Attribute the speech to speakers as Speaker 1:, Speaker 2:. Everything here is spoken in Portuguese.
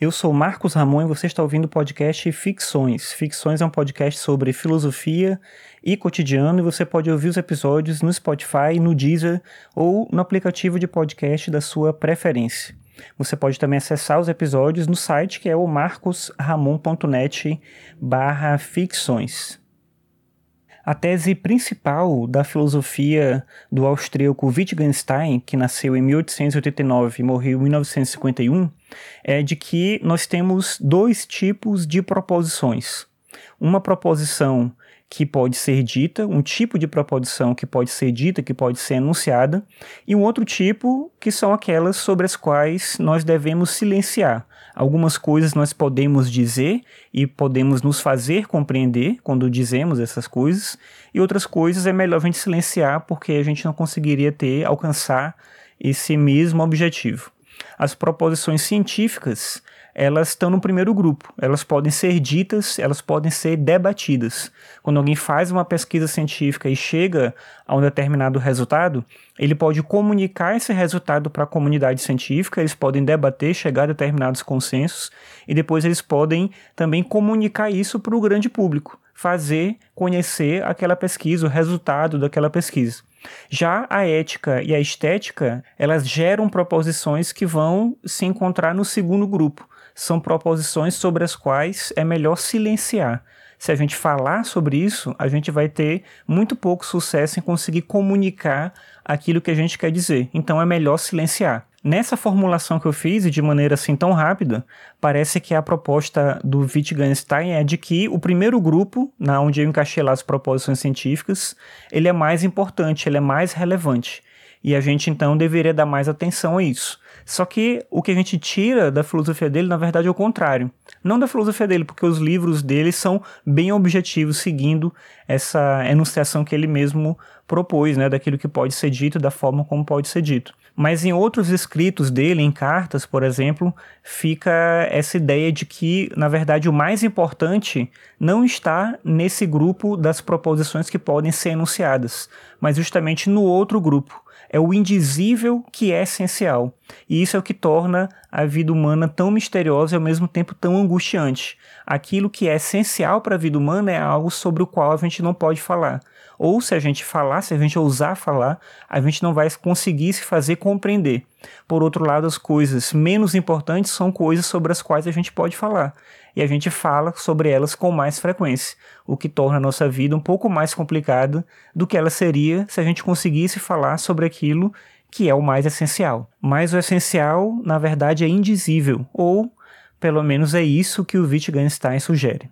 Speaker 1: Eu sou Marcos Ramon e você está ouvindo o podcast Ficções. Ficções é um podcast sobre filosofia e cotidiano e você pode ouvir os episódios no Spotify, no Deezer ou no aplicativo de podcast da sua preferência. Você pode também acessar os episódios no site que é o marcosramon.net barra ficções. A tese principal da filosofia do austríaco Wittgenstein, que nasceu em 1889 e morreu em 1951, é de que nós temos dois tipos de proposições. Uma proposição que pode ser dita, um tipo de proposição que pode ser dita, que pode ser enunciada, e um outro tipo que são aquelas sobre as quais nós devemos silenciar. Algumas coisas nós podemos dizer e podemos nos fazer compreender quando dizemos essas coisas, e outras coisas é melhor a gente silenciar porque a gente não conseguiria ter, alcançar esse mesmo objetivo. As proposições científicas, elas estão no primeiro grupo. Elas podem ser ditas, elas podem ser debatidas. Quando alguém faz uma pesquisa científica e chega a um determinado resultado, ele pode comunicar esse resultado para a comunidade científica, eles podem debater, chegar a determinados consensos e depois eles podem também comunicar isso para o grande público, fazer conhecer aquela pesquisa, o resultado daquela pesquisa. Já a ética e a estética, elas geram proposições que vão se encontrar no segundo grupo. São proposições sobre as quais é melhor silenciar. Se a gente falar sobre isso, a gente vai ter muito pouco sucesso em conseguir comunicar aquilo que a gente quer dizer. Então é melhor silenciar. Nessa formulação que eu fiz, e de maneira assim tão rápida, parece que a proposta do Wittgenstein é de que o primeiro grupo, na onde eu encaixei lá as proposições científicas, ele é mais importante, ele é mais relevante. E a gente então deveria dar mais atenção a isso. Só que o que a gente tira da filosofia dele, na verdade, é o contrário. Não da filosofia dele, porque os livros dele são bem objetivos, seguindo essa enunciação que ele mesmo propôs, né, daquilo que pode ser dito, da forma como pode ser dito. Mas em outros escritos dele, em cartas, por exemplo, fica essa ideia de que, na verdade, o mais importante não está nesse grupo das proposições que podem ser enunciadas, mas justamente no outro grupo. É o indizível que é essencial. E isso é o que torna a vida humana tão misteriosa e ao mesmo tempo tão angustiante. Aquilo que é essencial para a vida humana é algo sobre o qual a gente não pode falar. Ou se a gente falar, se a gente ousar falar, a gente não vai conseguir se fazer compreender. Por outro lado, as coisas menos importantes são coisas sobre as quais a gente pode falar. E a gente fala sobre elas com mais frequência, o que torna a nossa vida um pouco mais complicada do que ela seria se a gente conseguisse falar sobre aquilo que é o mais essencial. Mas o essencial, na verdade, é indizível, ou pelo menos é isso que o Wittgenstein sugere.